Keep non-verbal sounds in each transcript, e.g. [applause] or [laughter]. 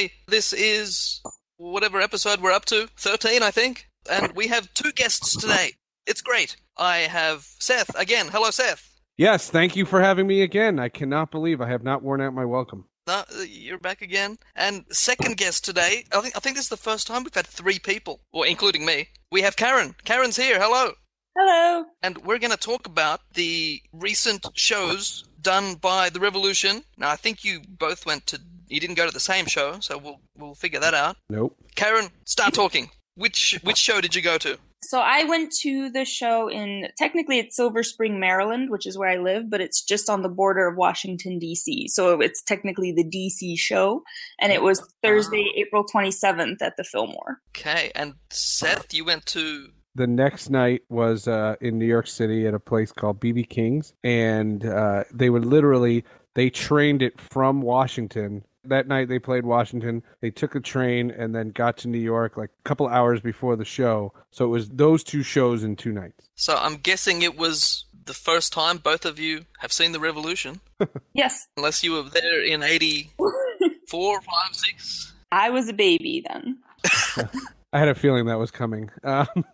Okay, this is whatever episode we're up to, 13, I think. And we have two guests today. It's great. I have Seth again. Hello, Seth. Yes, thank you for having me again. I cannot believe I have not worn out my welcome. No, you're back again. And second guest today, I think I think this is the first time we've had three people, well, including me. We have Karen. Karen's here. Hello. Hello. And we're going to talk about the recent shows done by the Revolution. Now, I think you both went to you didn't go to the same show, so we'll we'll figure that out. Nope. Karen, start talking. Which which show did you go to? So I went to the show in technically it's Silver Spring, Maryland, which is where I live, but it's just on the border of Washington D.C. So it's technically the D.C. show, and it was Thursday, April twenty seventh at the Fillmore. Okay, and Seth, you went to The next night was uh, in New York City at a place called BB King's, and uh, they would literally they trained it from Washington. That night they played Washington. They took a train and then got to New York like a couple hours before the show. So it was those two shows in two nights. So I'm guessing it was the first time both of you have seen the Revolution, [laughs] Yes, unless you were there in '84, '5, '6. I was a baby then. [laughs] I had a feeling that was coming. [laughs] Um,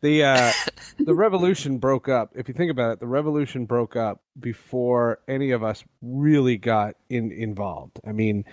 the uh, [laughs] the revolution broke up. If you think about it, the revolution broke up before any of us really got in involved. I mean,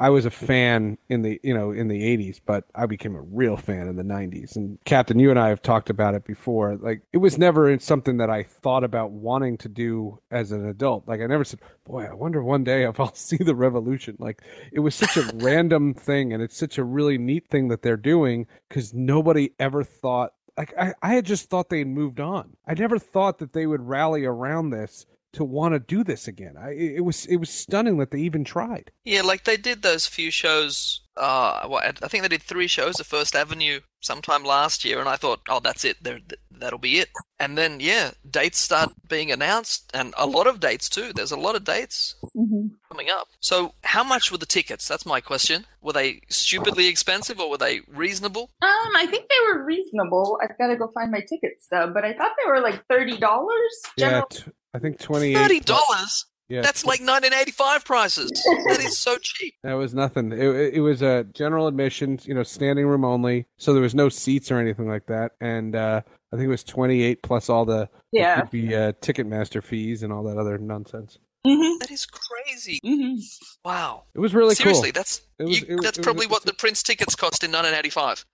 I was a fan in the you know in the '80s, but I became a real fan in the '90s. And Captain, you and I have talked about it before. Like, it was never something that I thought about wanting to do as an adult. Like, I never said, "Boy, I wonder one day if I'll [laughs] see the revolution." Like, it was such a [laughs] random thing, and it's such a really neat thing that they're doing because nobody ever thought. Like, I, I had just thought they had moved on. I never thought that they would rally around this to want to do this again. I, it it was it was stunning that they even tried. Yeah, like they did those few shows. Uh, what, I think they did three shows at First Avenue sometime last year, and I thought, oh, that's it. There, that'll be it. And then, yeah, dates start being announced, and a lot of dates too. There's a lot of dates Mm-hmm. coming up. So, how much were the tickets? That's my question. Were they stupidly expensive, or were they reasonable? Um, I think they were reasonable. I've got to go find my ticket stub, but I thought they were like thirty dollars. Yeah, t- I think twenty Thirty dollars. Yeah, That's like 1985 prices. That is so cheap. [laughs] That was nothing. It, it, it was a general admission, you know, standing room only. So there was no seats or anything like that. And uh, I think it was 28 plus all the, Yeah. the uh, Ticketmaster fees and all that other nonsense. Mm-hmm. That is crazy. Mm-hmm. Wow. It was really Seriously, cool. that's was- you, it was- that's it was- probably what the Prince tickets cost in 1985.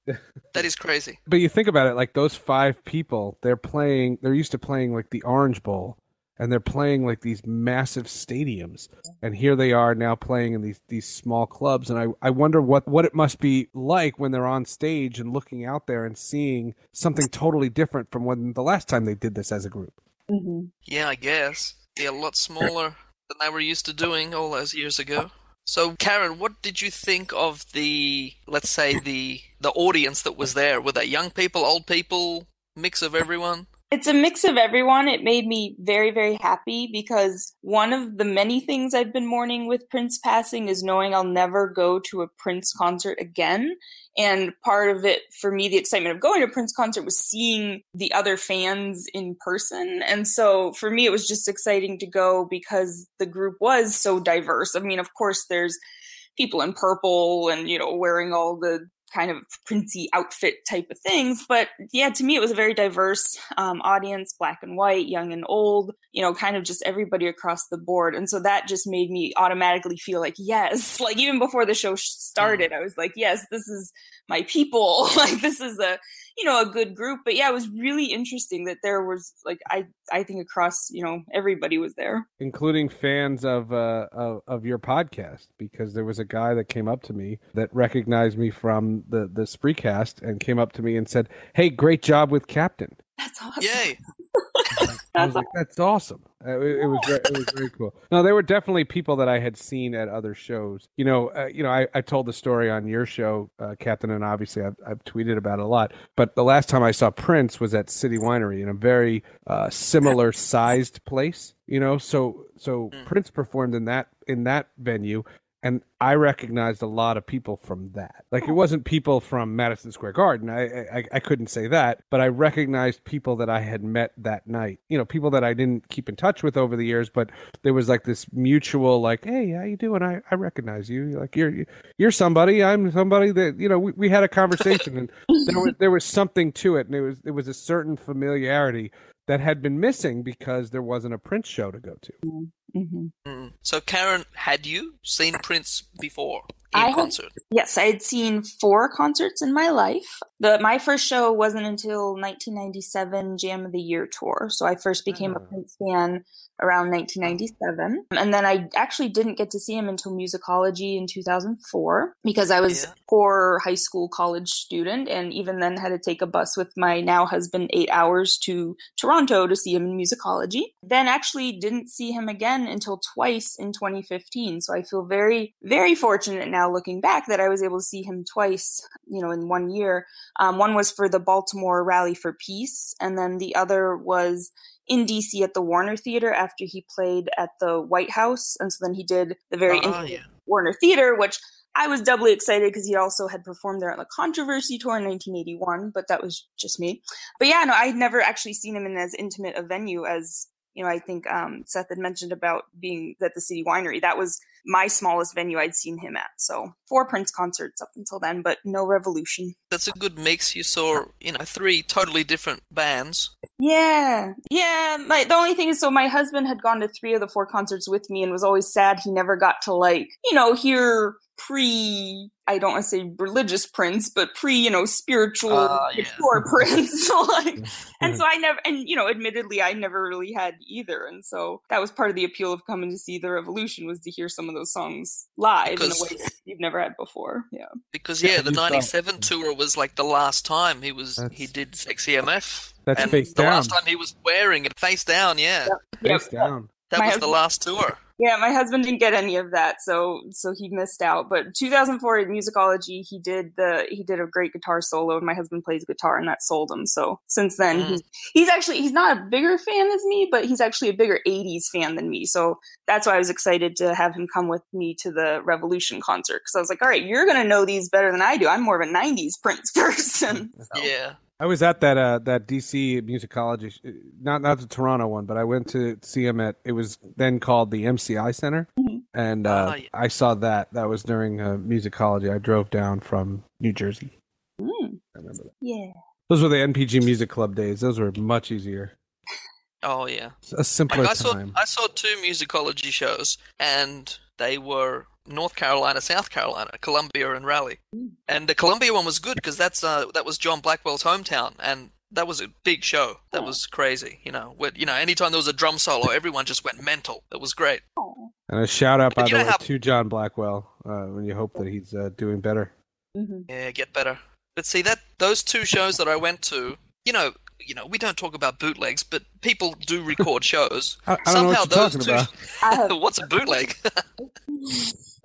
[laughs] that is crazy. But you think about it, like those five people, they're playing, they're used to playing like the Orange Bowl. And they're playing like these massive stadiums, and here they are now playing in these these small clubs. And I, I wonder what, what it must be like when they're on stage and looking out there and seeing something totally different from when the last time they did this as a group. Mm-hmm. Yeah, I guess. They're a lot smaller than they were used to doing all those years ago. So, Karen, what did you think of the, let's say, the the audience that was there? Were they young people, old people, mix of everyone? It's a mix of everyone. It made me very, very happy because one of the many things I've been mourning with Prince passing is knowing I'll never go to a Prince concert again. And part of it, for me, the excitement of going to a Prince concert was seeing the other fans in person. And so for me, it was just exciting to go because the group was so diverse. I mean, of course, there's people in purple and, you know, wearing all the kind of princy outfit type of things. But yeah, to me, it was a very diverse um, audience black and white, young and old, you know, kind of just everybody across the board. And so that just made me automatically feel like, yes, [laughs] like even before the show started, I was like, yes, this is my people. [laughs] like this is a, you know, a good group. But yeah, it was really interesting that there was like, I, I think across, you know, everybody was there. including fans of, uh, of of your podcast because there was a guy that came up to me that recognized me from the the Spreecast and came up to me and said, "Hey, great job with Captain." That's awesome. Yay! I was like, "That's awesome." Uh, it, it was very, it was very cool. No, there were definitely people that I had seen at other shows. You know, uh, you know, I, I told the story on your show, uh, Captain, and obviously I've, I've tweeted about it a lot. But the last time I saw Prince was at City Winery in a very uh, similar sized place. You know, so so Mm. Prince performed in that in that venue. And I recognized a lot of people from that. Like it wasn't people from Madison Square Garden. I, I I couldn't say that, but I recognized people that I had met that night. You know, people that I didn't keep in touch with over the years, but there was like this mutual, like, hey, how you doing? I, I recognize you. Like you're you're somebody. I'm somebody that you know. We, we had a conversation, and there was there was something to it, and it was it was a certain familiarity that had been missing because there wasn't a Prince show to go to. Mm-hmm. Mm-hmm. Mm. So, Karen, had you seen Prince before in I had- concert? Yes, I had seen four concerts in my life. The my first show wasn't until 1997 Jam of the Year tour. So I first became a Ah. Prince fan around 1997. And then I actually didn't get to see him until Musicology in 2004 because I was Yeah. a poor high school college student and even then had to take a bus with my now husband 8 hours to Toronto to see him in Musicology. Then actually didn't see him again until twice in 2015. So I feel very very fortunate now looking back that I was able to see him twice, you know, in one year. Um, one was for the Baltimore Rally for Peace, and then the other was in DC at the Warner Theater after he played at the White House, and so then he did the very ah, intimate yeah. Warner Theater, which I was doubly excited because he also had performed there on the Controversy tour in 1981, but that was just me. But yeah, no, I'd never actually seen him in as intimate a venue as you know. I think um, Seth had mentioned about being at the City Winery. That was my smallest venue I'd seen him at. So four Prince concerts up until then, but no Revolution. That's a good mix. You saw, you know, three totally different bands. Yeah, yeah. My the only thing is, so my husband had gone to three of the four concerts with me, and was always sad he never got to like, you know, hear pre. I don't want to say religious Prince, but pre, you know, spiritual Ah, yeah. mature [laughs] Prince. [laughs] like, and so I never, and you know, admittedly, I never really had either, and so that was part of the appeal of coming to see the Revolution was to hear some of those songs live Because- in a way that you've never had before. Yeah. Because Yeah, yeah, the you saw- '97 tour was like the last time he was That's- he did Sexy MF. That's and face the down. last time he was wearing it face down. Yeah, Yep. Face down. that My was the last tour. Yeah, my husband didn't get any of that, so so he missed out. But 2004 at Musicology, he did the he did a great guitar solo, and my husband plays guitar, and that sold him. So since then, Mm. he's he's actually he's not a bigger fan as me, but he's actually a bigger 80s fan than me. So that's why I was excited to have him come with me to the Revolution concert because I was like, all right, you're gonna know these better than I do. I'm more of a 90s Prince [laughs] person. So, Yeah, I was at that uh that DC musicology, not not the Toronto one, but I went to see him at it was then called the MCI Center, Mhm. and uh, Ah, yeah. I saw that. That was during uh, musicology. I drove down from New Jersey. mm, I remember that. yeah. Those were the NPG Music Club days. Those were much easier, oh yeah. a simpler Like I saw time. I saw two musicology shows, and they were North Carolina, South Carolina, Columbia, and Raleigh. Mm. And the Columbia one was good because that's uh that was John Blackwell's hometown, and that was a big show. That Oh. was crazy. You know, with, you know, anytime there was a drum solo, everyone just went mental. It was great. And a shout out, by You the way, how- to John Blackwell. Uh, when you hope that he's uh, doing better. Mhm. Yeah, get better. But see that those two shows that I went to, you know, you know, we don't talk about bootlegs, but people do record [laughs] shows. I, I don't know Somehow what you're those talking about. Have [laughs] What's a bootleg? [laughs]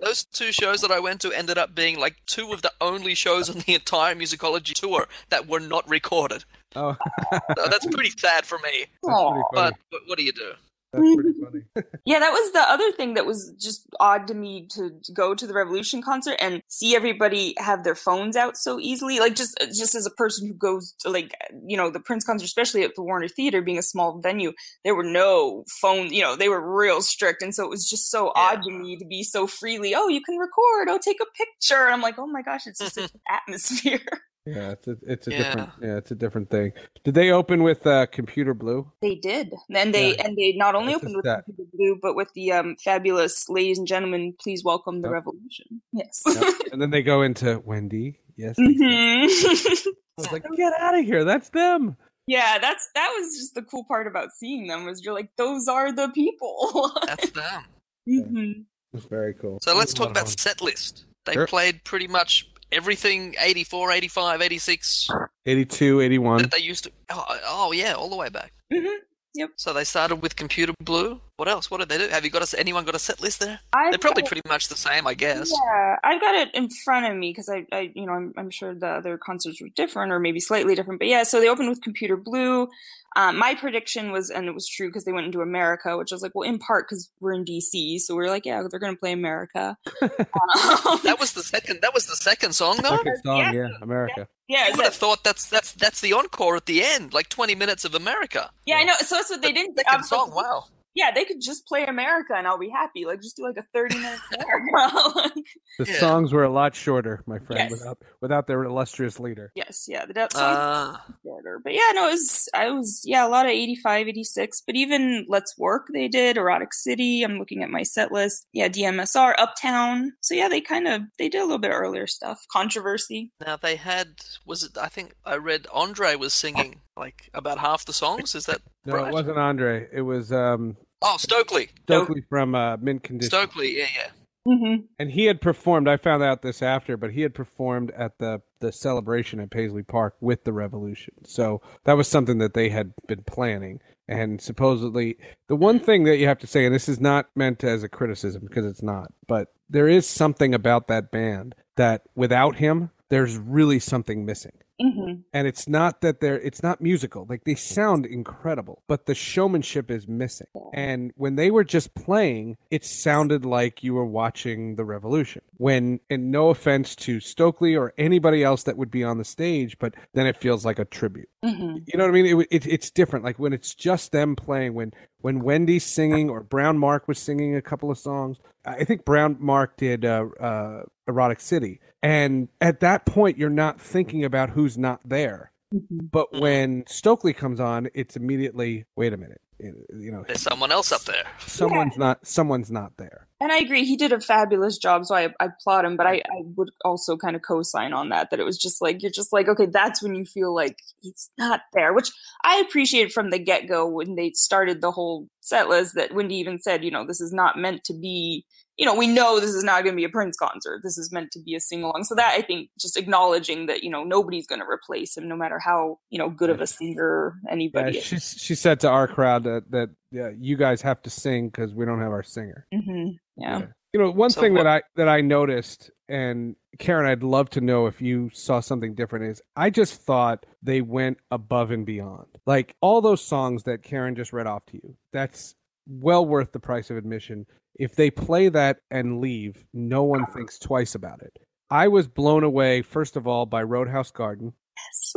Those two shows that I went to ended up being like two of the only shows on the entire musicology tour that were not recorded. Oh, So that's pretty sad for me. That's pretty. But, but what do you do? That's [laughs] pretty funny. [laughs] Yeah, that was the other thing that was just odd to me to to go to the Revolution concert and see everybody have their phones out so easily. Like just uh, just as a person who goes to like you know the Prince concert, especially at the Warner Theater, being a small venue, there were no phone. You know they were real strict, and so it was just so Yeah. odd to me to be so freely. Oh, you can record. Oh, take a picture. And I'm like, oh my gosh, it's just an [laughs] atmosphere. Yeah, it's a it's a Yeah. different yeah, it's a different thing. Did they open with uh, Computer Blue? They did, and they Yeah. and they not only That's opened with that. Computer Blue, but with the um, fabulous "Ladies and Gentlemen, please welcome the Yep. revolution." Yes. Yep. [laughs] and then they go into Wendy. Yes. they said. Mhm. [laughs] I was like, get out of here. That's them. yeah, that's that was just the cool part about seeing them was you're like, those are the people. That's [laughs] them. Mhm. It's very cool. So let's It was a talk about set list. They Sure. played pretty much everything 84, 85, 86 82, 81. that they used to. Oh, oh yeah, all the way back. Mhm. Yep. So they started with Computer Blue. What else? What did they do? Have you got a, anyone got a set list there? I've They're probably got- pretty much the same, I guess. Yeah, I've got it in front of me because I, I, you know, I'm, I'm sure the other concerts were different or maybe slightly different. But yeah, so they opened with Computer Blue. Um, my prediction was, and it was true because they went into America, which I was like, well, in part because we're in DC, so we are like, yeah, they're going to play America. Um, [laughs] That was the second. That was the second song, though. Second song, yeah. yeah, America. yeah, I would have thought that's that's that's the encore at the end, like twenty minutes of America. yeah, I know. So that's what they didn't. I Second was like, song, wow. Yeah, they could just play America and I'll be happy. Like, just do like a 30 minute [laughs] America. Like, [laughs] The Yeah. songs were a lot shorter, my friend, Yes. without without their illustrious leader. yes, yeah, the songs Uh, shorter. But yeah, no, it was I was yeah, a lot of 85, 86, but even Let's Work they did, Erotic City, I'm looking at my set list. Yeah, DMSR, Uptown. So yeah, they kind of they did a little bit earlier stuff. Controversy. now they had was it? I think I read Andre was singing like about half the songs. Is that No, right? it wasn't Andre. It was um, Oh, Stokley. Stokley from uh, Mint Condition. Stokley. Yeah, yeah. Mm-hmm. and he had performed. I found out this after, but he had performed at the the celebration at Paisley Park with the Revolution. So that was something that they had been planning. And supposedly, the one thing that you have to say, and this is not meant as a criticism because it's not, but there is something about that band that without him, there's really something missing. Mm-hmm. and it's not that they're it's not musical. Like they sound incredible but the showmanship is missing. And when they were just playing it sounded like you were watching the revolution. When and no offense to stokley or anybody else that would be on the stage but then it feels like a tribute. Mm-hmm. you know what i mean? It, it, it's different. Like when it's just them playing when when wendy's singing or brown mark was singing a couple of songs i think brown mark did uh, uh, erotic city. And at that point you're not thinking about who's not there. Mm-hmm. but when stokley comes on it's immediately wait a minute you know There's someone else up there. [laughs] someone's not someone's not there And I agree, he did a fabulous job, so I, I applaud him. But I, I would also kind of co-sign on that. That it was just like you're just like, okay, that's when you feel like he's not there, which I appreciated from the get-go when they started the whole set list. That Wendy even said, you know, this is not meant to be. You know, we know this is not going to be a Prince concert. This is meant to be a sing-along. So that I think just acknowledging that you know nobody's going to replace him, no matter how you know good of a singer anybody is. she, she said to our crowd that that yeah, you guys have to sing because we don't have our singer Mm-hmm. Yeah. You know, one So thing what- that I that I noticed, and Karen, I'd love to know if you saw something different. Is I just thought they went above and beyond. Like all those songs that Karen just read off to you. That's well worth the price of admission. If they play that and leave, no one thinks twice about it. I was blown away, first of all, by Roadhouse Garden.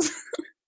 Yes. [laughs]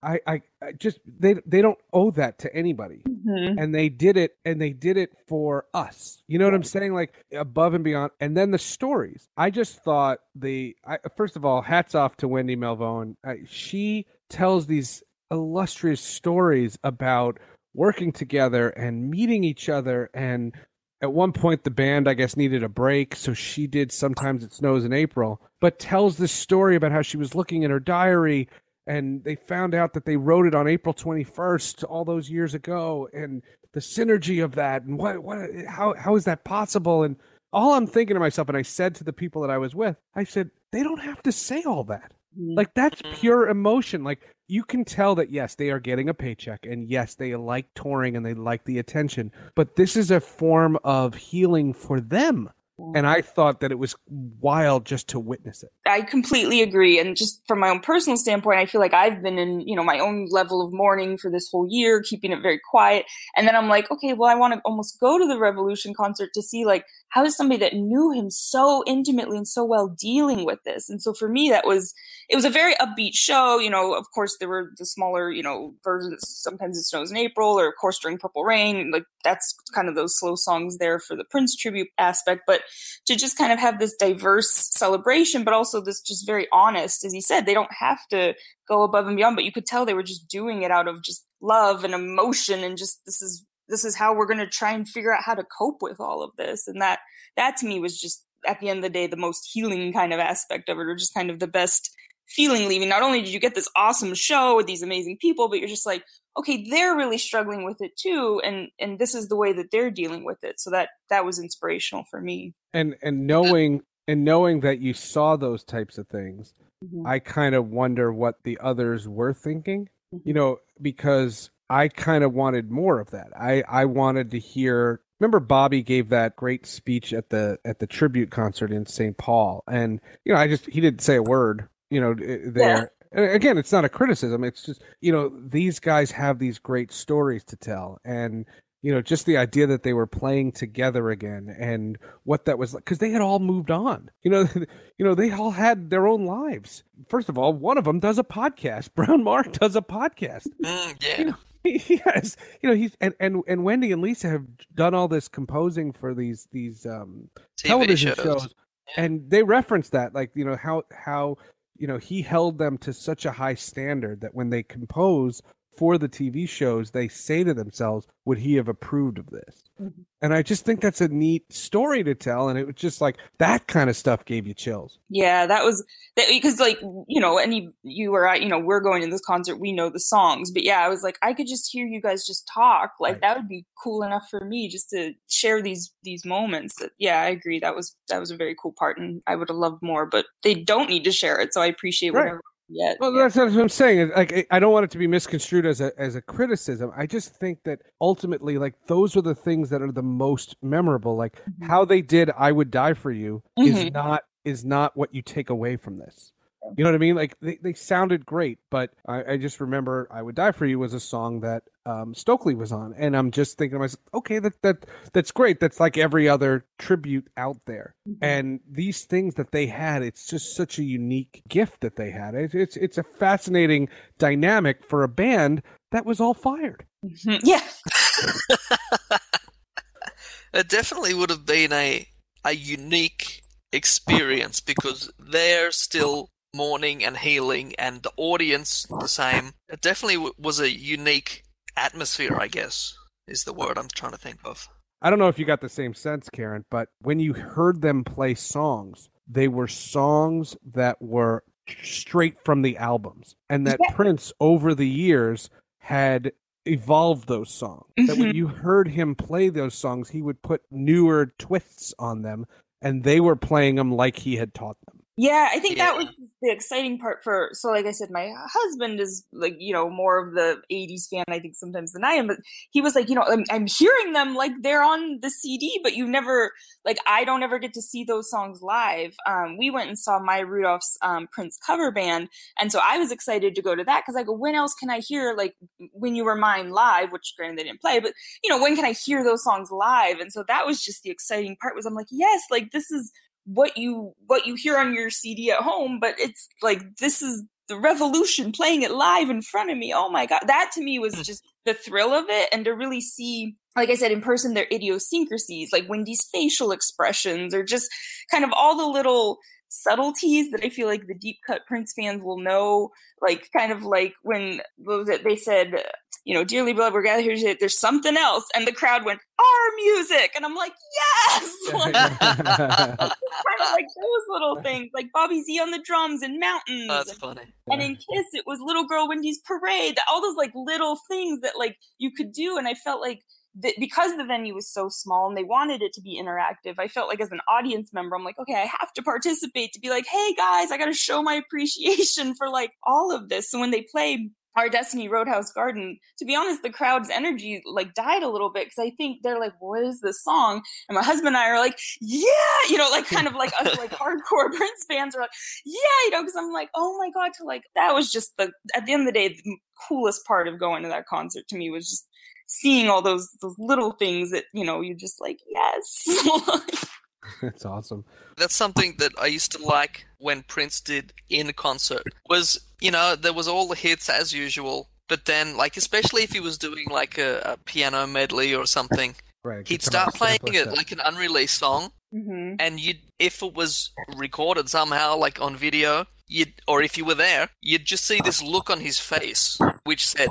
I, I, I just they they don't owe that to anybody Mhm. and they did it and they did it for us you know what i'm saying like above and beyond and then the stories i just thought the I, first of all hats off to wendy Melvoin I, she tells these illustrious stories about working together and meeting each other and at one point the band i guess needed a break so she did sometimes it snows in april but tells this story about how she was looking in her diary and they found out that they wrote it on April 21st all those years ago and the synergy of that and what what how how is that possible and all I'm thinking to myself and I said to the people that I was with I said they don't have to say all that Mhm. like that's Mhm. pure emotion like you can tell that yes they are getting a paycheck and yes they like touring and they like the attention but this is a form of healing for them and I thought that it was wild just to witness it I completely agree. And just from my own personal standpoint, I feel like I've been in, you know, my own level of mourning for this whole year, keeping it very quiet. And then I'm like, okay, well, I want to almost go to the Revolution concert to see, like, how is somebody that knew him so intimately and so well dealing with this? And so for me, that was, it was a very upbeat show. You know, of course, there were the smaller, you know, versions. Sometimes it snows in April, or of course, during Purple Rain. Like, that's kind of those slow songs there for the Prince tribute aspect. But to just kind of have this diverse celebration, but also this just very honest, as he said, they don't have to go above and beyond, but you could tell they were just doing it out of just love and emotion and just this is this is how we're going to try and figure out how to cope with all of this. And that that to me was just at the end of the day the most healing kind of aspect of it or just kind of the best feeling leaving. Not only did you get this awesome show with these amazing people but you're just like okay they're really struggling with it too and and this is the way that they're dealing with it. So that that was inspirational for me. And and knowing and knowing that you saw those types of things mm-hmm. i kind of wonder what the others were thinking you mm-hmm. know because i kind of wanted more of that i i wanted to hear remember Bobby gave that great speech at the at the tribute concert in St. Paul, and you know, I just he didn't say a word, you know, there. Yeah. Again, it's not a criticism. It's just you know these guys have these great stories to tell, and you know just the idea that they were playing together again and what that was like because they had all moved on you know [laughs] you know they all had their own lives first of all one of them does a podcast [laughs] brown mark does a podcast mm, yeah you know, [laughs] he has you know he's and, and and wendy and lisa have done all this composing for these these um TV television shows, shows. Yeah. and they reference that like you know how how you know he held them to such a high standard that when they compose for the TV shows, they say to themselves, would he have approved of this? Mm-hmm. And I just think that's a neat story to tell. And it was just like that kind of stuff gave you chills. Yeah, that was that because, like, you know, any you were at, you know, we're going to this concert, we know the songs. But yeah, I was like, I could just hear you guys just talk. Like, right. that would be cool enough for me just to share these these moments. That, yeah, I agree. That was that was a very cool part. And I would have loved more, but they don't need to share it. So I appreciate right. whatever yet. Well, that's what I'm saying. Like, I don't want it to be misconstrued as a as a criticism. I just think that ultimately, like, those are the things that are the most memorable. Like mm-hmm. how they did "I Would Die for You" mm-hmm. is not is not what you take away from this. You know what I mean? Like they, they sounded great, but I, I just remember "I Would Die for You" was a song that um, Stokley was on, and I'm just thinking to myself, okay, that that that's great. That's like every other tribute out there, mm-hmm. and these things that they had, it's just such a unique gift that they had. It, it's it's a fascinating dynamic for a band that was all fired. Mm-hmm. Yeah, [laughs] it definitely would have been a a unique experience because they're still mourning and healing, and the audience the same. It definitely w- was a unique atmosphere, I guess, is the word I'm trying to think of. I don't know if you got the same sense, Karen, but when you heard them play songs, they were songs that were straight from the albums, and that yeah. Prince over the years had evolved those songs. Mm-hmm. That when mm-hmm. you heard him play those songs, he would put newer twists on them, and they were playing them like he had taught them. Yeah, I think yeah. that was the exciting part for. So, like I said, my husband is like you know more of the '80s fan, I think sometimes than I am. But he was like, you know, I'm, I'm hearing them like they're on the CD, but you never like I don't ever get to see those songs live. Um, we went and saw my Rudolph's um, Prince cover band, and so I was excited to go to that because I go, when else can I hear like when you were mine live? Which granted they didn't play, but you know, when can I hear those songs live? And so that was just the exciting part. Was I'm like, yes, like this is what you what you hear on your CD at home, but it's like this is the revolution playing it live in front of me. Oh my god, that to me was hmm. just the thrill of it, and to really see, like I said, in person, their idiosyncrasies, like Wendy's facial expressions, or just kind of all the little subtleties that I feel like the deep cut Prince fans will know. Like kind of like when was it? they said you know, dearly beloved, we're gathered here today. There's something else, and the crowd went, "Our music," and I'm like, "Yes!" [laughs] [laughs] like, kind of like those little things, like Bobby Z on the drums and mountains. that's funny. And in Kiss, it was Little Girl Wendy's parade. All those like little things that like you could do, and I felt like that because the venue was so small and they wanted it to be interactive, I felt like as an audience member, I'm like, okay, I have to participate to be like, hey guys, I got to show my appreciation for like all of this. So when they play our Destiny Roadhouse Garden, to be honest, the crowd's energy like died a little bit because I think they're like, "What is this song?" And my husband and I are like, "Yeah," you know, like kind of like us like [laughs] hardcore [laughs] Prince fans are like, "Yeah," you know, because I'm like, "Oh my god!" To like that was just the at the end of the day, the coolest part of going to that concert to me was just seeing all those those little things that you know you're just like, yes. [laughs] [laughs] That's awesome. That's something that I used to like when Prince did in concert. Was you know there was all the hits as usual, but then like especially if he was doing like a, a piano medley or something, [laughs] right, he'd start playing it like an unreleased song, mm-hmm. and you if it was recorded somehow like on video, you'd or if you were there, you'd just see this look on his face which said,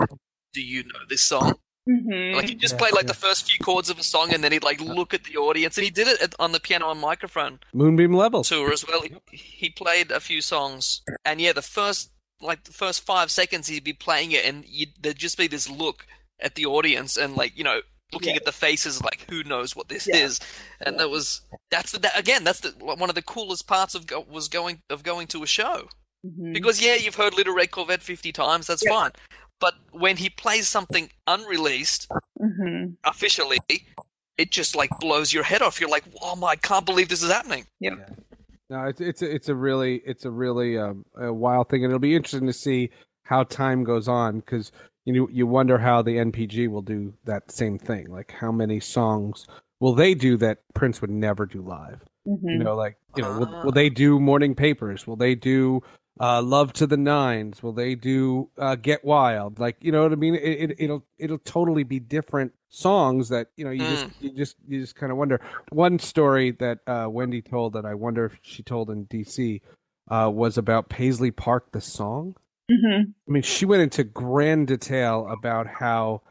"Do you know this song?" Mm-hmm. Like he just yeah, played like yeah. the first few chords of a song, and then he'd like look at the audience, and he did it on the piano and microphone. Moonbeam level tour as well. He, he played a few songs, and yeah, the first like the first five seconds he'd be playing it, and there'd just be this look at the audience, and like you know looking yeah. at the faces, like who knows what this is, and that was that's the, that, again that's the one of the coolest parts of go, was going of going to a show. Mm-hmm. Because yeah, you've heard Little Red Corvette fifty times. That's fine. But when he plays something unreleased mm-hmm. officially, it just like blows your head off. You're like, oh my, I can't believe this is happening. Yeah. No, it's it's a, it's a really it's a really um, a wild thing, and it'll be interesting to see how time goes on because you know you wonder how the NPG will do that same thing. Like how many songs will they do that Prince would never do live? Mm-hmm. You know, like you know, will, Ah. will they do morning papers? Will they do uh, love to the nines? Will they do uh, get wild? Like you know what I mean? It, it, it'll it'll totally be different songs that you know you just you just you just kind of wonder. One story that uh, Wendy told that I wonder if she told in DC uh, was about Paisley Park, the song. Mm-hmm. I mean, she went into grand detail about how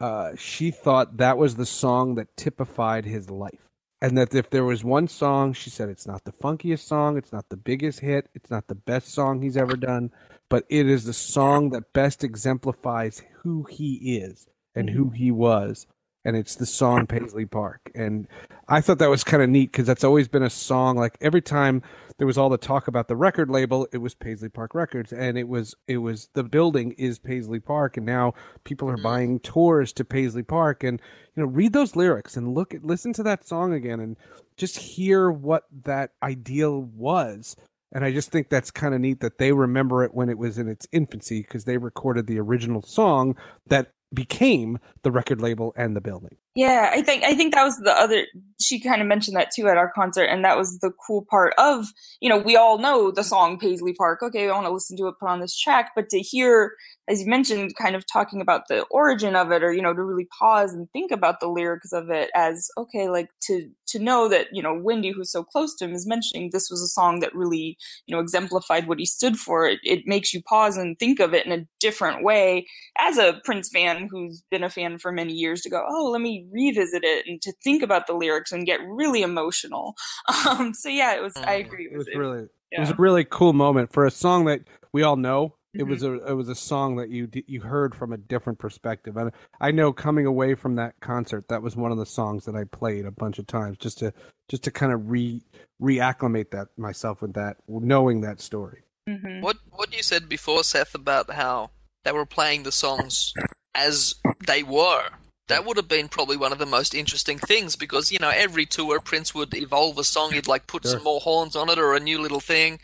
uh, she thought that was the song that typified his life. And that if there was one song, she said it's not the funkiest song, it's not the biggest hit, it's not the best song he's ever done, but it is the song that best exemplifies who he is and who he was. And it's the song Paisley Park. And I thought that was kind of neat because that's always been a song. Like every time there was all the talk about the record label, it was Paisley Park Records, and it was it was the building is Paisley Park, and now people are mm-hmm. buying tours to Paisley Park, and you know read those lyrics and look at listen to that song again, and just hear what that ideal was. And I just think that's kind of neat that they remember it when it was in its infancy because they recorded the original song that became the record label and the building. Yeah, I think I think that was the other. She kind of mentioned that too at our concert, and that was the cool part of you know we all know the song Paisley Park. Okay, I want to listen to it, put on this track, but to hear, as you mentioned, kind of talking about the origin of it, or you know to really pause and think about the lyrics of it as okay, like to to know that you know Wendy, who's so close to him, is mentioning this was a song that really you know exemplified what he stood for. It, it makes you pause and think of it in a different way as a Prince fan who's been a fan for many years to go, oh, let me revisit it and to think about the lyrics and get really emotional. [laughs] Um, so yeah, it was. I Mm, agree. It was it- really it was a really cool moment for a song that we all know. It Mhm. was a it was a song that you you heard from a different perspective. And I know coming away from that concert, that was one of the songs that I played a bunch of times just to just to kind of re reacclimate that myself with that, knowing that story. Mhm. What what you said before, Seth, about how they were playing the songs as they were. That would have been probably one of the most interesting things because you know every tour Prince would evolve a song. He'd like put Sure. some more horns on it or a new little thing,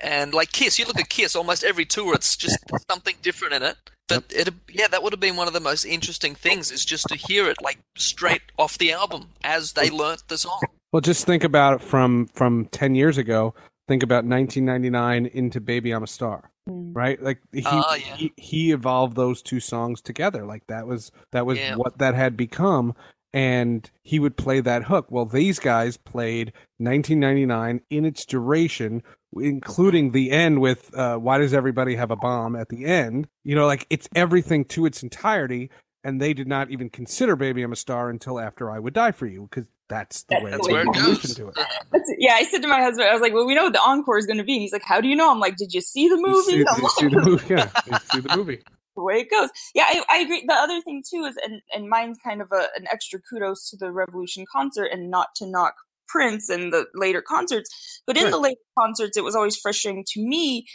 and like Kiss, you look at Kiss, almost every tour it's just [laughs] something different in it. But it yeah, that would have been one of the most interesting things is just to hear it like straight off the album as they learnt the song. Well, just think about it from from 10 years ago. Think about 1999 into Baby I'm a Star. Mm. right like he, Ah, yeah. he he evolved those two songs together like that was that was Yeah. what that had become and he would play that hook well these guys played 1999 in its duration including the end with uh, why does everybody have a bomb at the end you know like it's everything to its entirety and they did not even consider baby i'm a star until after i would die for you because that's the way That's they where it goes. to it That's it. Yeah, I said to my husband, I was like, "Well, we know what the encore is going to be." And he's like, "How do you know?" I'm like, "Did you see the You movie?" see, I'm you see the movie yeah you [laughs] see the movie the way it goes. Yeah, I, I agree. The other thing too is, and, and mine's kind of a, an extra kudos to the Revolution concert, and not to knock Prince and the later concerts, but in Right. the later concerts, it was always frustrating to me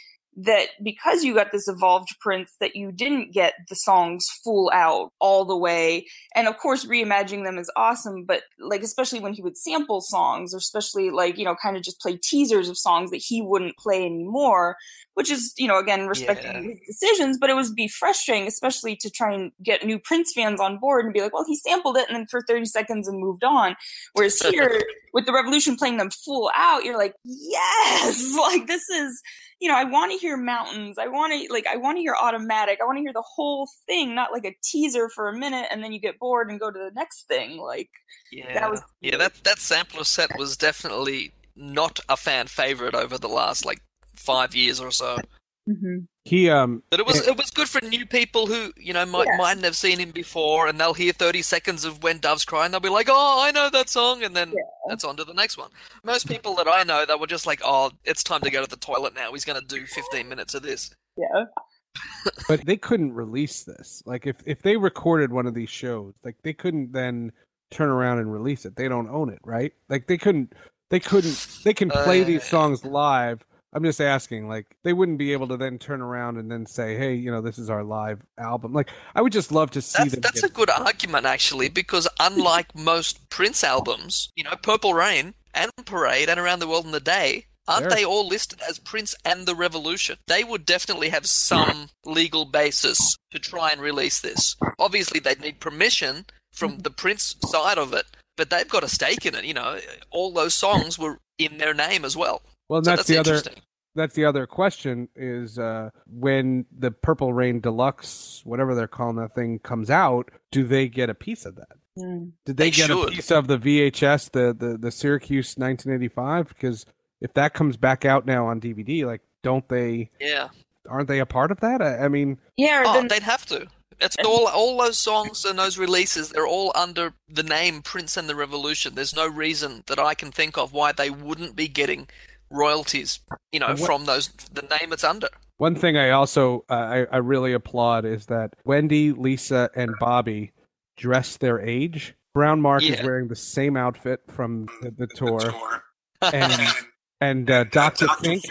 that because you got this evolved Prince, that you didn't get the songs full out all the way, and of course, reimagining them is awesome, but like especially when he would sample songs, or especially like you know, kind of just play teasers of songs that he wouldn't play anymore which is you know again respecting Yeah. his decisions but it was be frustrating especially to try and get new prince fans on board and be like well he sampled it and then for 30 seconds and moved on. Whereas [laughs] here with the revolution playing them full out you're like yes! [laughs] Like this is you know i want to hear mountains i want to like i want to hear automatic i want to hear the whole thing not like a teaser for a minute and then you get bored and go to the next thing like Yeah, was- yeah. That that sampler set was definitely not a fan favorite over the last like five years or so. He um But it was it was good for new people who you know might Yeah. mightn't have seen him before, and they'll hear thirty seconds of When Doves Cry, and they'll be like, "Oh, I know that song," and then that's on to the next one. Most people that I know, they were just like, "Oh, it's time to go to the toilet now. He's going to do fifteen minutes of this." yeah [laughs] but they couldn't release this. Like if if they recorded one of these shows, like they couldn't then turn around and release it. They don't own it, right? Like they couldn't they couldn't they can play Uh, these songs live, I'm just asking, like, they wouldn't be able to then turn around and then say, "Hey, you know, this is our live album." Like, I would just love to see That's, them. that's get- a good argument, actually, because unlike [laughs] most Prince albums, you know, Purple Rain and Parade and Around the World in a Day, aren't they all listed as Prince and the Revolution? They would definitely have some legal basis to try and release this. Obviously, they'd need permission from the Prince side of it, but they've got a stake in it. You know, all those songs were in their name as well. Well, and So that's, the other. That's the other question: is uh, when the Purple Rain Deluxe, whatever they're calling that thing, comes out, do they get a piece of that? Mm. Did they, They get a piece of the VHS, the the the Syracuse 1985? Because if that comes back out now on DVD, like, don't they? Yeah. Aren't they a part of that? I, I mean, Yeah, Oh, then they'd have to. It's all all those songs and those releases. They're all under the name Prince and the Revolution. There's no reason that I can think of why they wouldn't be getting royalties. You know, what- from those the name it's under. One thing I also uh, I, I really applaud is that Wendy, Lisa, and Bobby dress their age. Brown Mark is wearing the same outfit from the, the tour, [laughs] and and uh, Doctor Fink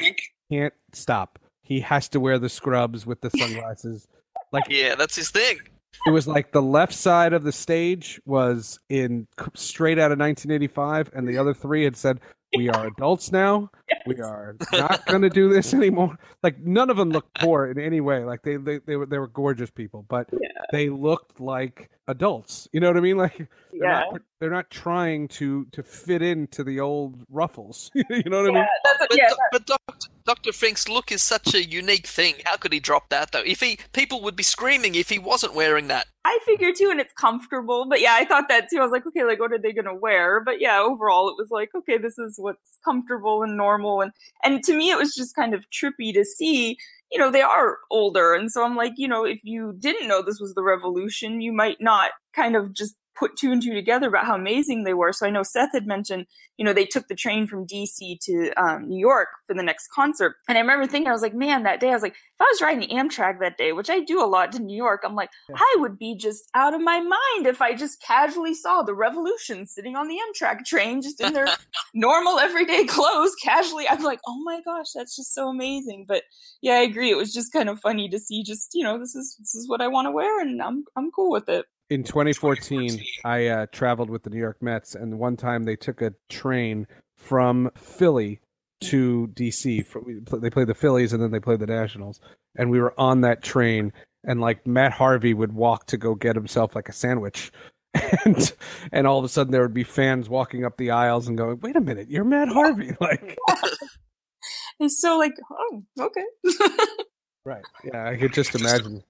can't stop. He has to wear the scrubs with the sunglasses. Like [laughs] Yeah, that's his thing. it was like the left side of the stage was in straight out of 1985, and the other three had said, "We are adults now. We are not going to do this anymore." Like none of them looked poor in any way. Like they they, they were they were gorgeous people, but they looked like adults. You know what I mean? [laughs] Like they're yeah, not they're not trying to to fit into the old ruffles. [laughs] you know what I mean? yeah, that's But, yeah. Do- but Dr. Dr. Fink's look is such a unique thing. How could he drop that though? If he people would be screaming if he wasn't wearing that. I figured too, and it's comfortable. But yeah, I thought that too. I was like, okay, like what are they gonna wear? But yeah, overall, it was like, okay, this is what's comfortable and normal, and and to me, it was just kind of trippy to see. You know, they are older, and so I'm like, you know, if you didn't know this was the revolution, you might not kind of just put two and two together about how amazing they were. So I know Seth had mentioned, you know, they took the train from DC to um, New York for the next concert. And I remember thinking, I was like, man, that day, I was like, if I was riding the Amtrak that day, which I do a lot to New York, I'm like, Yeah. I would be just out of my mind if I just casually saw the revolution sitting on the Amtrak train, just in their [laughs] normal everyday clothes, casually. I'm like, oh my gosh, that's just so amazing. But yeah, I agree. It was just kind of funny to see just, you know, this is this is what I want to wear and I'm I'm cool with it. In 2014, I uh, traveled with the New York Mets, and one time they took a train from Philly to DC. For, we pl- they played the Phillies, and then they played the Nationals, and we were on that train. And like Matt Harvey would walk to go get himself like a sandwich, [laughs] and and all of a sudden there would be fans walking up the aisles and going, "Wait a minute, you're Matt Harvey!" [laughs] Like, [laughs] and so like, oh, okay. right? Yeah, I could just imagine.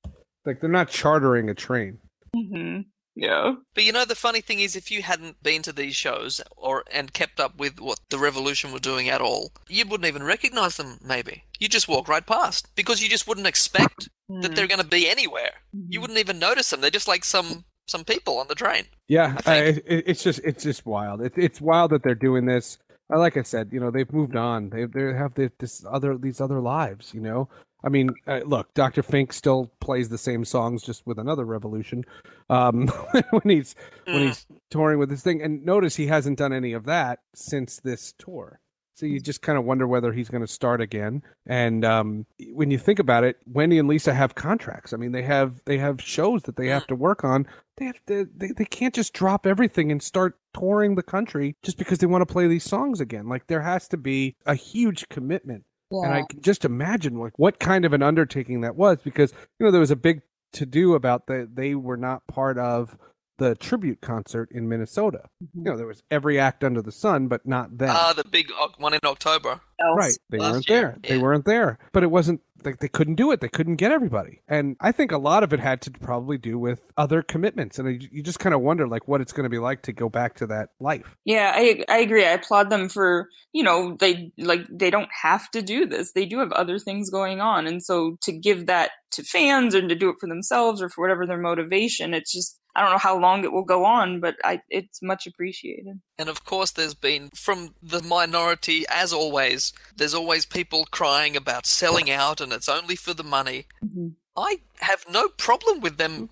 Like they're not chartering a train. Hmm Yeah. But you know the funny thing is if you hadn't been to these shows or and kept up with what the revolution were doing at all, you wouldn't even recognize them maybe. You just walk right past because you just wouldn't expect that they're going to be anywhere. You wouldn't even notice them. They're just like some some people on the train. Yeah, I I it, it's just it's just wild. It, it's wild that they're doing this. Like I said, you know, they've moved on. They they have this other these other lives. You know, I mean, uh, look, Doctor Fink still plays the same songs, just with another revolution. Um, [laughs] when he's when Mm. he's touring with this thing, and notice he hasn't done any of that since this tour. So you just kind of wonder whether he's going to start again. And um, when you think about it, Wendy and Lisa have contracts. I mean, they have they have shows that they have to work on. They have to, they they can't just drop everything and start touring the country just because they want to play these songs again. Like there has to be a huge commitment. And I can just imagine like what kind of an undertaking that was because you know there was a big to do about that they were not part of the tribute concert in Minnesota. Mm-hmm. You know, there was every act under the sun, but not them. Ah, the big one in October. Right. They last weren't year, there. They weren't there. But it wasn't like they couldn't do it. They couldn't get everybody. And I think a lot of it had to probably do with other commitments. And you you just kind of wonder like what it's going to be like to go back to that life. Yeah, I I agree. I applaud them for you know they like they don't have to do this. They do have other things going on, and so to give that to fans and to do it for themselves or for whatever their motivation, it's just I don't know how long it will go on, but I it's much appreciated. And of course, there's been, from the minority, as always, there's always people crying about selling out and it's only for the money. Mhm. I have no problem with them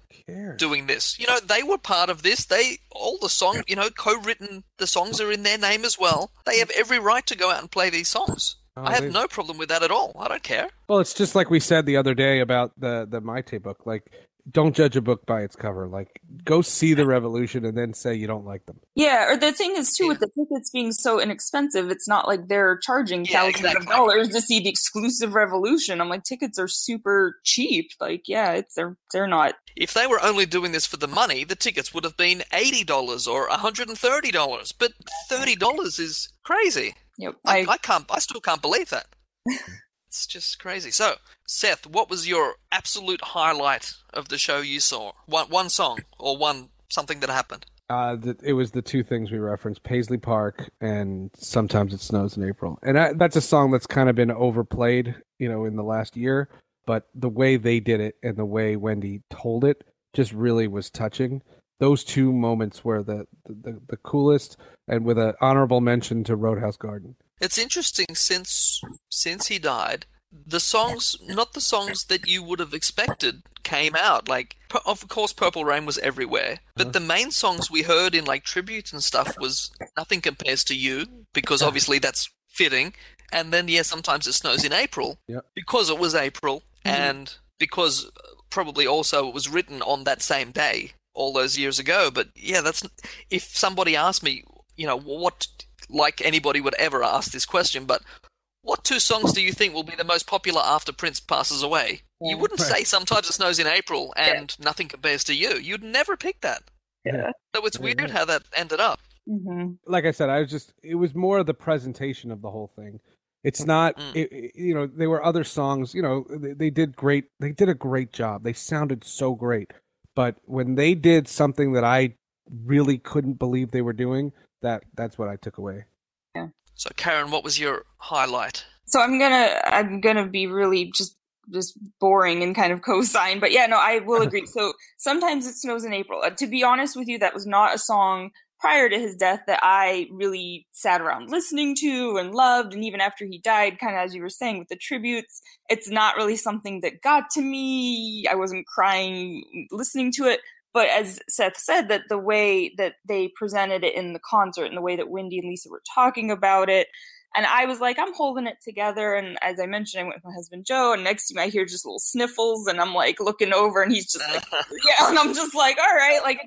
doing this. You know, they were part of this. They, all the song, you know, co written, the songs are in their name as well. They have every right to go out and play these songs. Oh, I have they- no problem with that at all. I don't care. Well, it's just like we said the other day about the the Mayte book. Like, don't judge a book by its cover. Like, go see the Revolution and then say you don't like them. Yeah, or the thing is too with the tickets being so inexpensive, it's not like they're charging Yeah, thousands exactly. of dollars to see the exclusive Revolution. I'm like, tickets are super cheap. Like, yeah, it's they're they're not. If they were only doing this for the money, the tickets would have been eighty dollars or hundred and thirty dollars. But thirty dollars is crazy. Yep, I, I I can't. I still can't believe that. [laughs] it's just crazy. So, Seth, what was your absolute highlight of the show you saw? One one song or one something that happened? Uh, the, it was the two things we referenced: Paisley Park and "Sometimes It Snows in April." And I, that's a song that's kind of been overplayed, you know, in the last year. But the way they did it and the way Wendy told it just really was touching. Those two moments were the the, the coolest, and with an honorable mention to Roadhouse Garden. It's interesting since since he died, the songs, not the songs that you would have expected, came out. Like, of course, Purple Rain was everywhere, but the main songs we heard in like tributes and stuff was nothing compares to you because obviously that's fitting. And then yeah, sometimes it snows in April Yep. because it was April Mhm. and because uh, probably also it was written on that same day all those years ago. But yeah, that's if somebody asked me, you know, what like anybody would ever ask this question, but what two songs do you think will be the most popular after Prince passes away? You wouldn't Right. say [laughs] sometimes it snows in April and nothing compares to you. You'd never pick that. Yeah. So it's weird right. how that ended up. hmm like I said, I was just it was more of the presentation of the whole thing. It's not, Mm. it, it- you know, there were other songs. You know, they, they did great. They did a great job. They sounded so great. But when they did something that I really couldn't believe they were doing, that that's what I took away. Yeah. So Karen, what was your highlight? So I'm gonna I'm gonna be really just just boring and kind of [laughs] co-sign, but yeah, no, I will [laughs] agree. So sometimes it snows in April. Uh, to be honest with you, that was not a song prior to his death that I really sat around listening to and loved. And even after he died, kind of as you were saying with the tributes, it's not really something that got to me. I wasn't crying listening to it. But as Seth said, that the way that they presented it in the concert and the way that Wendy and Lisa were talking about it, and I was like, I'm holding it together. And as I mentioned, I went with my husband Joe, and next to me I hear just little sniffles, and I'm like looking over, and he's just like, [laughs] yeah, and I'm just like, all right, like,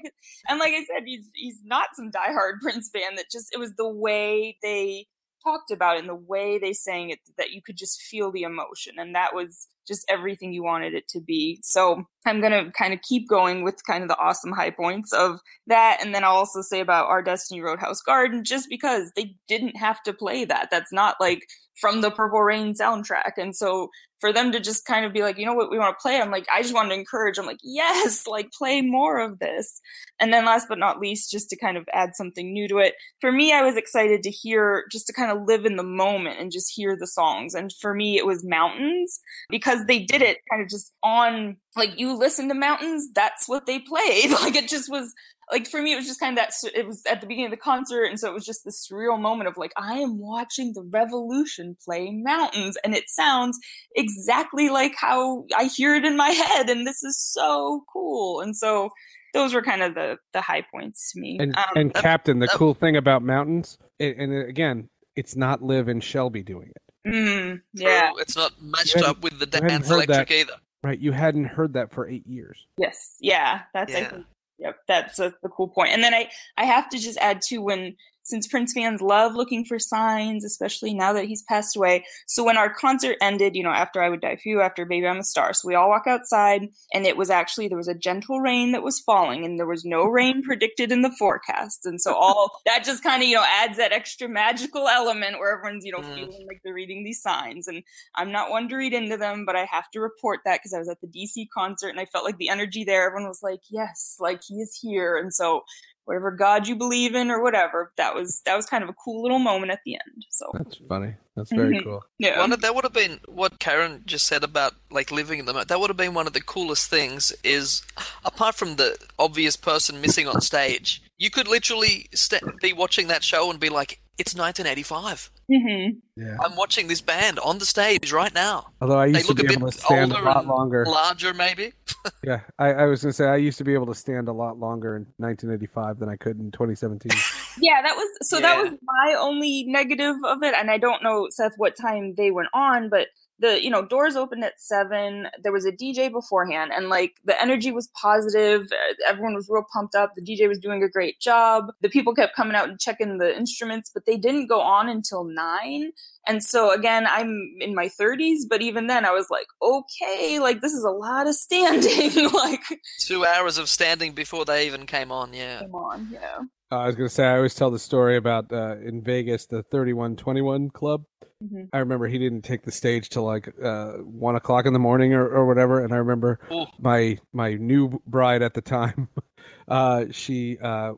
and like I said, he's he's not some diehard [laughs] Prince fan. That just it was the way they talked about it and the way they sang it that you could just feel the emotion, and that was just everything you wanted it to be. So I'm gonna kind of keep going with kind of the awesome high points of that, and then I'll also say about our Destiny Roadhouse Garden, just because they didn't have to play that. That's not like from the Purple Rain soundtrack, and so for them to just kind of be like, you know what, we want to play. I'm like, I just wanted to encourage. I'm like, yes, [laughs] like play more of this. And then last but not least, just to kind of add something new to it, for me, I was excited to hear, just to kind of live in the moment and just hear the songs. And for me, it was Mountains because they did it kind of just on, like, you listen to Mountains, that's what they played. [laughs] Like, it just was like for me it was just kind of that it was at the beginning of the concert and so it was just this surreal moment of like i am watching the revolution play mountains and it sounds exactly like how i hear it in my head and this is so cool and so those were kind of the the high points to me And um, and that- Captain, the that- cool thing about mountains, and, and again, it's not Liv and Shelby doing it. Mm, yeah True, It's not matched up with the you dance electric that. either. Right? You hadn't heard that for eight years. Yes, yeah, that's I think, yep, that's a, the cool point. And then I I have to just add too when since Prince fans love looking for signs, especially now that he's passed away. So when our concert ended, you know, after I would die for you, after Baby I'm a Star, so we all walk outside, and it was actually there was a gentle rain that was falling, and there was no rain predicted in the forecast, and so all [laughs] that just kind of you know adds that extra magical element where everyone's you know Mhm. feeling like they're reading these signs, and I'm not one to read into them, but I have to report that because I was at the DC concert and I felt like the energy there. Everyone was like, "Yes, like he is here," and so whatever God you believe in or whatever, that was that was kind of a cool little moment at the end. So That's funny. That's very Mhm. cool. yeah, One of, that would have been what Karen just said about like living in the moment. That would have been one of the coolest things. Is apart from the obvious person missing on stage, you could literally st- be watching that show and be like, "It's 1985. hmm Yeah. I'm watching this band on the stage right now. Although I They used to be able to stand a lot longer. larger, maybe." [laughs] Yeah, I, I was gonna say I used to be able to stand a lot longer in 1985 than I could in 2017. [laughs] Yeah, that was so. Yeah. That was my only negative of it, and I don't know Seth what time they went on, but the you know doors opened at seven. There was a DJ beforehand, and like the energy was positive. Everyone was real pumped up. The DJ was doing a great job. The people kept coming out and checking the instruments, but they didn't go on until nine. And so again, I'm in my 30s, but even then, I was like, okay, like this is a lot of standing. [laughs] like, Two hours of standing before they even came on. Yeah. come on, yeah. Uh, I was gonna say I always tell the story about uh, in Vegas the thirty one twenty one club. Mhm. I remember he didn't take the stage till like uh, one o'clock in the morning or, or whatever, and I remember Ooh. my my new bride at the time, [laughs] uh, she uh,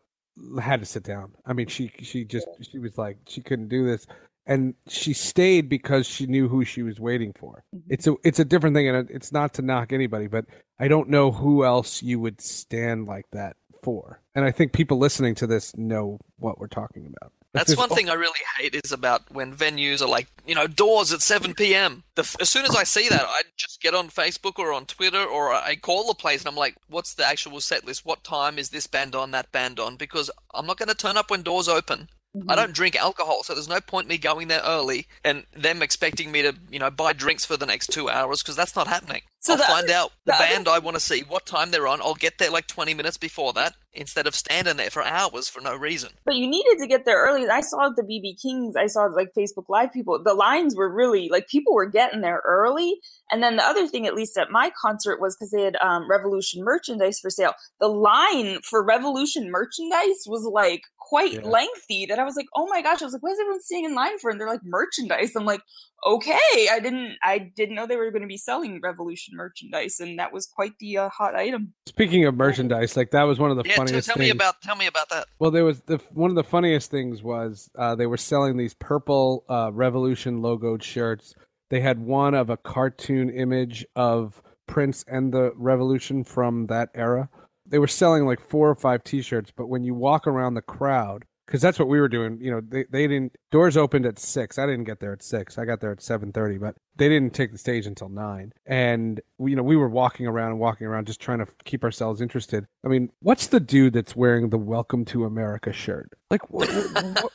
had to sit down. I mean, she she just she was like she couldn't do this, and she stayed because she knew who she was waiting for. Mhm. It's a it's a different thing, and it's not to knock anybody, but I don't know who else you would stand like that for. And I think people listening to this know what we're talking about. That's one thing I really hate is about when venues are like, you know, doors at 7 p.m. The, as soon as I see that, I just get on Facebook or on Twitter or I call the place and I'm like, what's the actual set list? What time is this band on, that band on? Because I'm not going to turn up when doors open. Mm-hmm. I don't drink alcohol, so there's no point me going there early and them expecting me to, you know, buy drinks for the next two hours because that's not happening. So I'll the find out the, the other- band I want to see, what time they're on. I'll get there like 20 minutes before that instead of standing there for hours for no reason. But you needed to get there early. I saw the BB Kings. I saw like Facebook Live people. The lines were really like people were getting there early. And then the other thing, at least at my concert, was because they had um, Revolution merchandise for sale. The line for Revolution merchandise was like quite Yeah. lengthy. That I was like, oh my gosh! I was like, what is everyone sitting in line for? And they're like merchandise. I'm like, okay. I didn't. I didn't know they were going to be selling Revolution merchandise, and that was quite the uh, hot item. Speaking of merchandise, like that was one of the Yeah, t- funniest tell things. me about tell me about that. Well, there was the one of the funniest things was uh, they were selling these purple uh, Revolution logoed shirts. They had one of a cartoon image of Prince and the Revolution from that era. They were selling like four or five T-shirts, but when you walk around the crowd, because that's what we were doing. You know, they, they didn't doors opened at six. I didn't get there at six. I got there at seven thirty, but they didn't take the stage until nine. And we, you know, we were walking around and walking around, just trying to keep ourselves interested. I mean, what's the dude that's wearing the "Welcome to America" shirt? Like, what,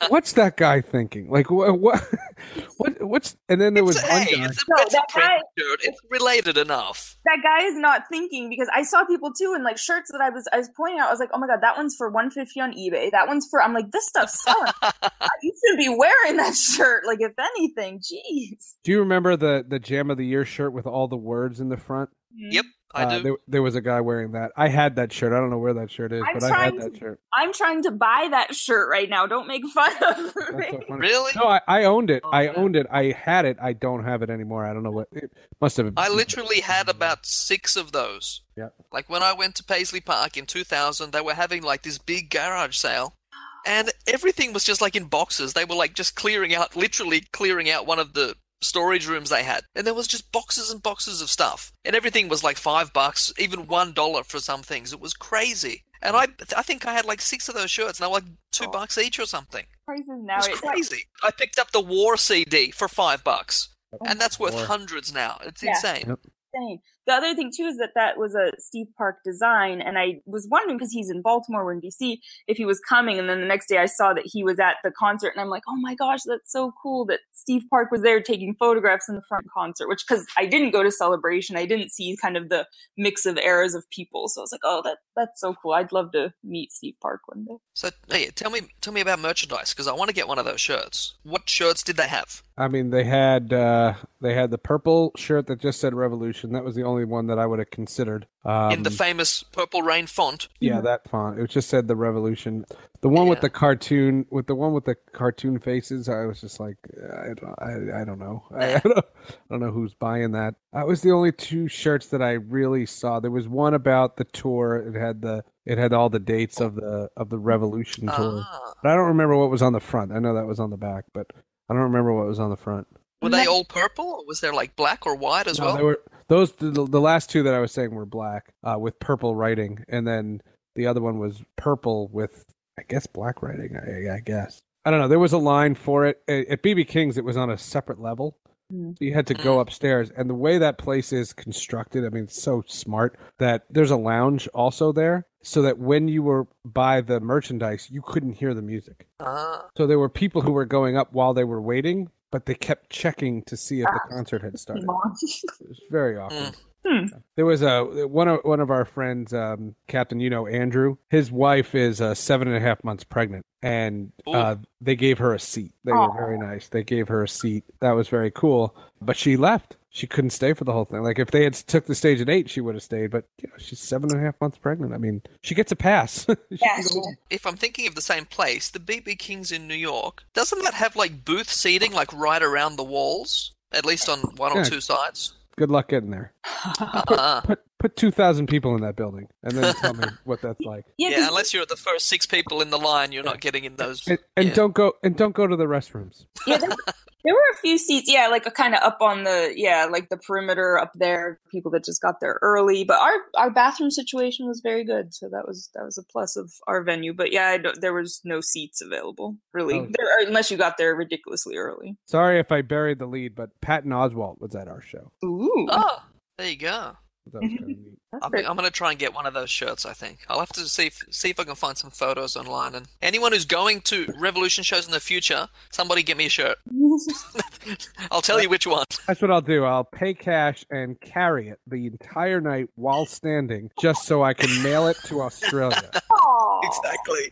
what's that guy thinking? Like, what, what, [laughs] what, what's? And then there was It's, one guy. it's a, No, it's a guy- It's related enough. that guy is not thinking because I saw people too in like shirts that I was I was pointing out. I was like, oh my god, that one's for one fifty on eBay. That one's for. I'm like, this stuff's selling. [laughs] you should be wearing that shirt. Like, if anything, jeez. Do you remember the the Jam of the Year shirt with all the words in the front? Yep, I Uh, do. there, there was a guy wearing that. I had that shirt. I don't know where that shirt is, I'm but I had trying that to- shirt. I'm trying to buy that shirt right now. Don't make fun of me. So. Really? No, I, I owned it. Oh, I man. owned it. I had it. I don't have it anymore. I don't know what it must have. I literally had about six of those. Yeah. Like when I went to Paisley Park in 2000, they were having like this big garage sale. And everything was just like in boxes. They were like just clearing out, literally clearing out one of the storage rooms they had. And there was just boxes and boxes of stuff. And everything was like five bucks, even one dollar for some things. It was crazy. And I, I think I had like six of those shirts, and they were like two Oh. bucks each or something. Prices It now. was it's crazy. I picked up the War CD for five bucks, and that's worth War. hundreds now. It's Yeah. insane. Yep. insane. The other thing too is that that was a Steve Parke design, and I was wondering because he's in Baltimore, we're in DC, if he was coming. And then the next day, I saw that he was at the concert, and I'm like, oh my gosh, that's so cool that Steve Parke was there taking photographs in the front concert. Which because I didn't go to Celebration, I didn't see kind of the mix of eras of people, so I was like, oh, that that's so cool. I'd love to meet Steve Parke one day. So, hey, tell me, tell me about merchandise because I want to get one of those shirts. What shirts did they have? I mean, they had uh, they had the purple shirt that just said Revolution. That was the only one that I would have considered. Um, in the famous Purple Rain font. yeah, that font. It just said the Revolution. The one with the cartoon, with the one with the cartoon faces, I was just like, I don't, I, I don't know. [laughs] I, I, don't, I don't know who's buying that. That was the only two shirts that I really saw. There was one about the tour. It had the, it had all the dates of the of the Revolution tour. Ah, But I don't remember what was on the front. I know that was on the back, but I don't remember what was on the front. Were they all purple, or was there like black or white as No, well? they were those. The, the last two that I was saying were black uh, with purple writing, and then the other one was purple with, I guess, black writing. I, I guess I don't know. There was a line for it at, at BB King's. It was on a separate level, Mm. You had to go upstairs, and the way that place is constructed, I mean, it's so smart that there's a lounge also there, so that when you were by the merchandise, you couldn't hear the music. Ah. So there were people who were going up while they were waiting, but they kept checking to see if the ah, concert had started. [laughs] It was very awkward. Mm. Hmm. There was a one of one of our friends, um, Captain. You know Andrew. His wife is uh, seven and a half months pregnant, and uh, they gave her a seat. They were very nice. They gave her a seat. That was very cool. But she left. She couldn't stay for the whole thing. Like if they had took the stage at eight, she would have stayed. But you know, she's seven and a half months pregnant. I mean, she gets a pass. [laughs] She Yeah, can go she home. If I'm thinking of the same place, the BB King's in New York, doesn't that have like booth seating like right around the walls? At least on one or two sides? Good luck getting there. Ah. [laughs] Put put two thousand people in that building, and then tell me [laughs] what that's like. Yeah, yeah, 'cause- unless you're the first six people in the line, you're not getting in those. And, and Yeah. don't go and don't go to the restrooms. yeah, there, there were a few seats, yeah, like a kind of up on the yeah, like the perimeter up there. People that just got there early, but our our bathroom situation was very good, so that was that was a plus of our venue. But yeah, I don't, there was no seats available really, Oh. there, uh, unless you got there ridiculously early. Sorry if I buried the lead, but Patton Oswalt was at our show. Ooh, Oh, there you go. That was kind of [laughs] neat. That's I'm, very- I'm gonna try and get one of those shirts. I think I'll have to see if, see if I can find some photos online. And anyone who's going to Revolution shows in the future, somebody get me a shirt. [laughs] I'll tell you which one. That's what I'll do. I'll pay cash and carry it the entire night while standing, just so I can mail it to Australia. [laughs] Exactly.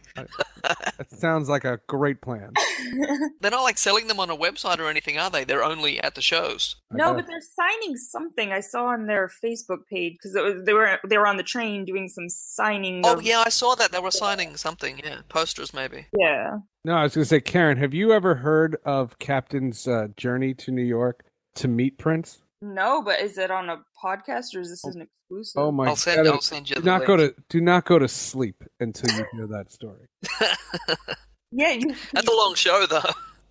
That sounds like a great plan. [laughs] They're not like selling them on a website or anything, are they? They're only at the shows. No, but they're signing something. I saw on their Facebook page because they were they were on the train doing some signing. Oh of- yeah, I saw that they were signing something. Yeah, posters maybe. yeah. no, I was going to say, Karen, have you ever heard of Captain's uh, journey to New York to meet Prince? No, but is it on a podcast or is this an exclusive? Oh my I'll send. God! I'll send you. Do The not go to do not go to sleep until you hear that story. [laughs] Yeah. You, That's a long show though.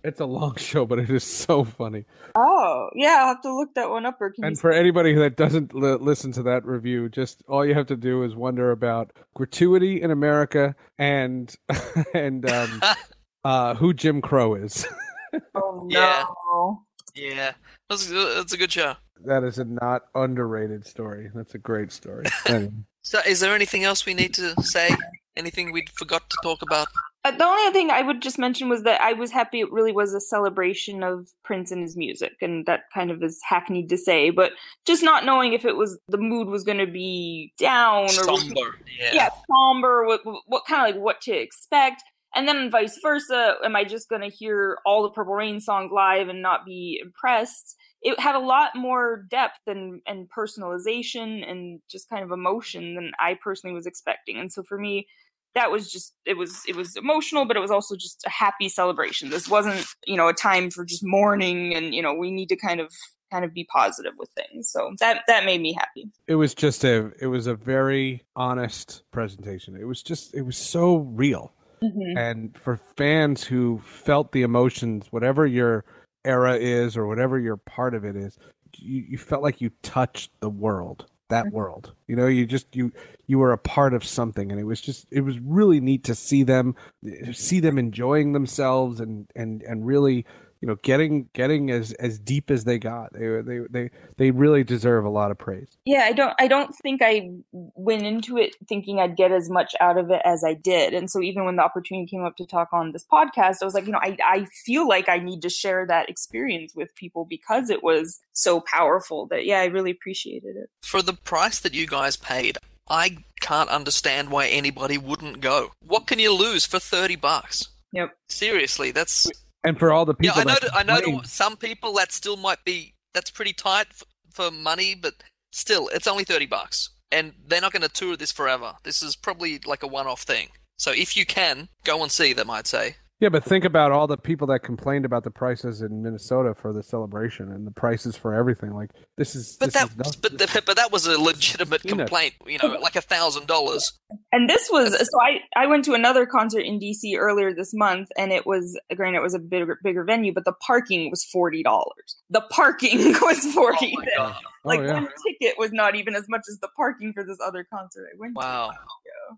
It's a long [laughs] show, but it is so funny. oh, yeah. I'll have to look that one up. Or can And you? for anybody that doesn't li- listen to that review, just all you have to do is wonder about gratuity in America and [laughs] and um, [laughs] uh, who Jim Crow is. oh no. Yeah. yeah, that's that's a good show. that is a not underrated story. That's a great story. So, is there anything else we need to say? Anything we'd forgot to talk about? Uh, the only other thing I would just mention was that I was happy it really was a celebration of Prince and his music, and that kind of is hackneyed to say, but just not knowing if it was the mood was going to be down or Somber. Yeah. yeah, somber, what, what kind of like what to expect. And then vice versa, am I just going to hear all the Purple Rain songs live and not be impressed? It had a lot more depth and, and personalization and just kind of emotion than I personally was expecting. And so for me, that was just it was it was emotional, but it was also just a happy celebration. This wasn't you know a time for just mourning, and you know we need to kind of kind of be positive with things. So that that made me happy. it was just a it was a very honest presentation. It was just it was so real. Mm-hmm. and for fans who felt the emotions whatever your era is or whatever your part of it is you, you felt like you touched the world that mm-hmm. world. You know you just you you were a part of something and it was just it was really neat to see them see them enjoying themselves and and and really you know getting getting as as deep as they got they they they they really deserve a lot of praise Yeah, I don't I don't think I went into it thinking I'd get as much out of it as I did. And so even when the opportunity came up to talk on this podcast, I was like, you know, I I feel like I need to share that experience with people because it was so powerful that yeah, I really appreciated it. For the price that you guys paid, I can't understand why anybody wouldn't go. What can you lose for thirty bucks? Yep. Seriously, that's and for all the people yeah. I know. I know. that some people that still might be that's pretty tight f- for money, but still, it's only thirty bucks, and they're not going to tour this forever. This is probably like a one-off thing. So if you can go and see them, I'd say. Yeah, but think about all the people that complained about the prices in Minnesota for the celebration and the prices for everything. Like this is, But this that, is but the, but that was a legitimate complaint. You know, like a thousand dollars. And this was so I I went to another concert in DC earlier this month, and it was granted it was a bigger bigger venue, but the parking was forty dollars. The parking [laughs] was forty. Oh my god! Oh, like Oh, yeah. one ticket was not even as much as the parking for this other concert I went Wow. to.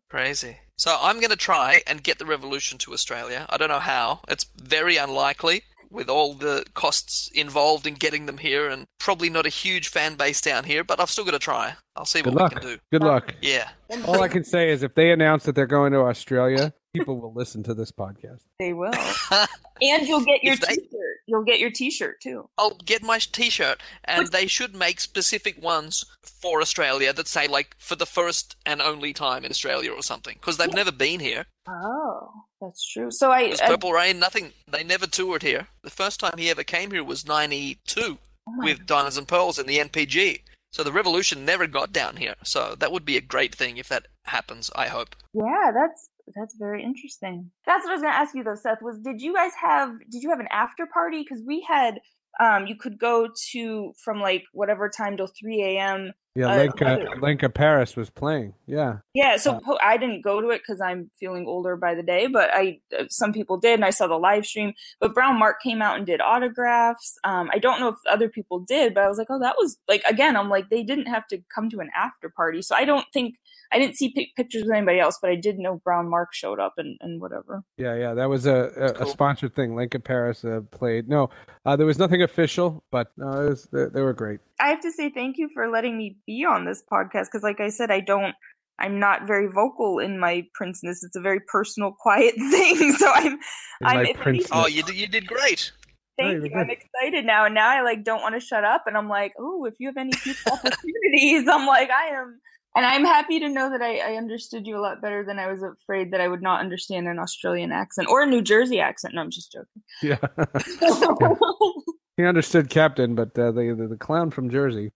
Crazy. So I'm going to try and get the Revolution to Australia. I don't know how. It's very unlikely. with all the costs involved in getting them here, and probably not a huge fan base down here. But I've still got to try. I'll see Good what luck. we can do. Good luck. Yeah. All I can say is if they announce that they're going to Australia, people will listen to this podcast. They will. [laughs] and you'll get your they- t-shirt. You'll get your t-shirt too. I'll get my t-shirt, and they should make specific ones for Australia that say like for the first and only time in Australia or something, because they've never been here. Oh, that's true. So I, Because I Purple Rain, nothing. They never toured here. The first time he ever came here was '92 oh my with Diamonds and Pearls in the NPG. So the Revolution never got down here. So that would be a great thing if that happens. I hope. Yeah, that's that's very interesting. That's what I was going to ask you though, Seth. Was did you guys have did you have an after party? Because we had, um, you could go to from like whatever time till three a.m. Yeah, Uh, Lenka, Lenka Paris was playing. Yeah. Yeah, so Uh, I didn't go to it because I'm feeling older by the day, but I uh, some people did, and I saw the live stream. But BrownMark came out and did autographs. Um, I don't know if other people did, but I was like, oh, that was like again, I'm like they didn't have to come to an after party, so I don't think I didn't see pic- pictures with anybody else, but I did know BrownMark showed up and, and whatever. Yeah, yeah, that was a, a, a sponsored thing. Lenka Paris uh, played. No, uh, there was nothing official, but no, it was, they, they were great. I have to say thank you for letting me be on this podcast because, like I said, I don't. I'm not very vocal in my princeness. It's a very personal, [laughs] quiet thing. So I'm. In I'm my prince. anything- Oh, you did, you did great. Yeah, Thank you you. I'm excited now, and now I like don't want to shut up. And I'm like, oh, if you have any future [laughs] opportunities, I'm like, I am. And I'm happy to know that I, I understood you a lot better than I was afraid that I would not understand an Australian accent or a New Jersey accent. No, I'm just joking. Yeah, [laughs] he understood Captain, but uh, the, the the clown from Jersey.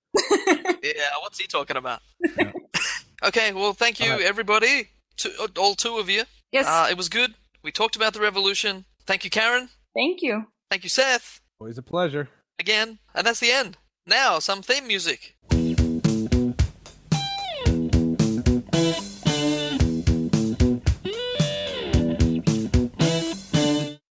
Yeah, what's he talking about? Yeah. [laughs] okay, well, thank you, Alright. everybody. To, all two of you. yes, Uh, it was good. We talked about the revolution. Thank you, Karen. thank you. Thank you, Seth. Always a pleasure. Again. And that's the end. Now, some theme music.